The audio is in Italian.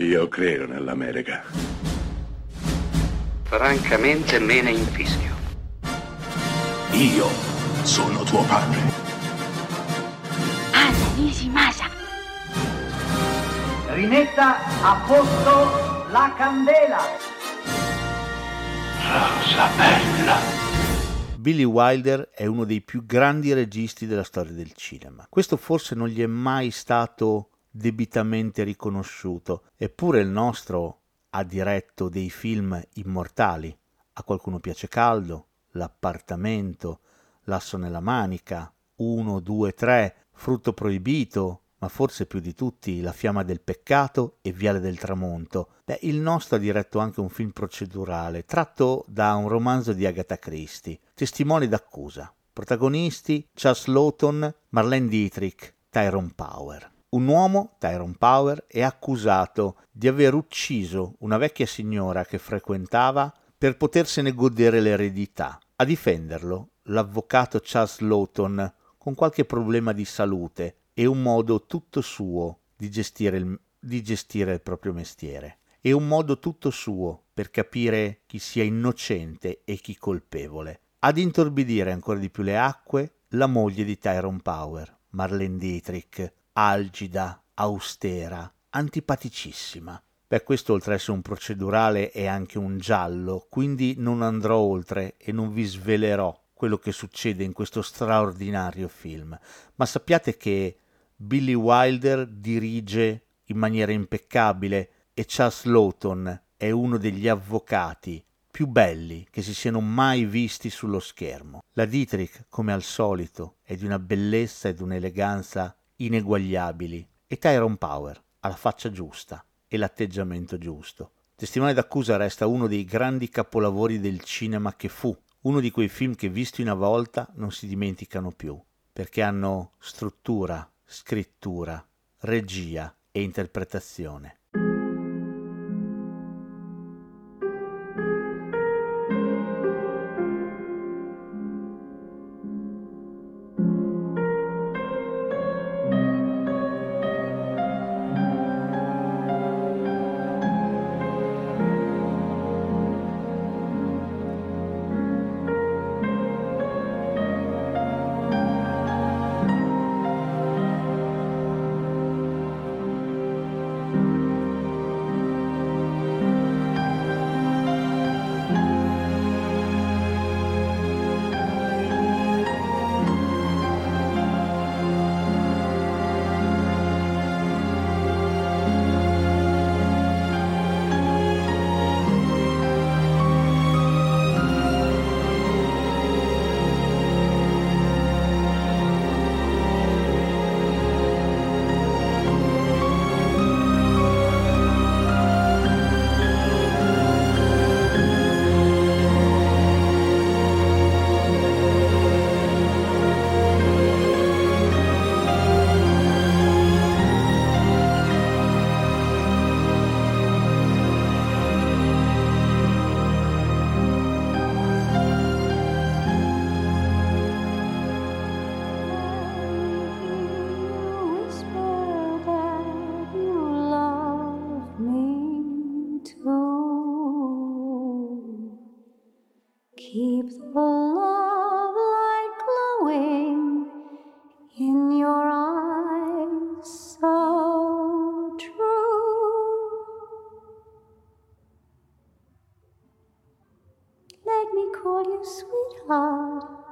Io credo nell'America. Francamente me ne infischio. Io sono tuo padre. Anna Nishimasa. Rimetta a posto la candela. Rosa bella. Billy Wilder è uno dei più grandi registi della storia del cinema. Questo forse non gli è mai stato debitamente riconosciuto, eppure il nostro ha diretto dei film immortali. A qualcuno piace caldo, L'appartamento, L'asso nella manica, 1, 2, 3, Frutto proibito, ma forse più di tutti La fiamma del peccato e Viale del tramonto. Beh, il nostro ha diretto anche un film procedurale, tratto da un romanzo di Agatha Christie, Testimoni d'accusa. Protagonisti Charles Lawton, Marlene Dietrich, Tyrone Power. Un uomo, Tyrone Power, è accusato di aver ucciso una vecchia signora che frequentava per potersene godere l'eredità. A difenderlo, l'avvocato Charles Lawton, con qualche problema di salute e un modo tutto suo di gestire il, di gestire il proprio mestiere. E un modo tutto suo per capire chi sia innocente e chi colpevole. Ad intorbidire ancora di più le acque, la moglie di Tyrone Power, Marlene Dietrich, algida, austera, antipaticissima. Beh, questo oltre ad essere un procedurale è anche un giallo, quindi non andrò oltre e non vi svelerò quello che succede in questo straordinario film, ma sappiate che Billy Wilder dirige in maniera impeccabile e Charles Lawton è uno degli avvocati più belli che si siano mai visti sullo schermo. La Dietrich, come al solito, è di una bellezza ed un'eleganza ineguagliabili e Tyrone Power ha la faccia giusta e l'atteggiamento giusto. Testimone d'accusa resta uno dei grandi capolavori del cinema che fu, uno di quei film che visti una volta non si dimenticano più, perché hanno struttura, scrittura, regia e interpretazione. Keep the love light glowing in your eyes so true. Let me call you sweetheart.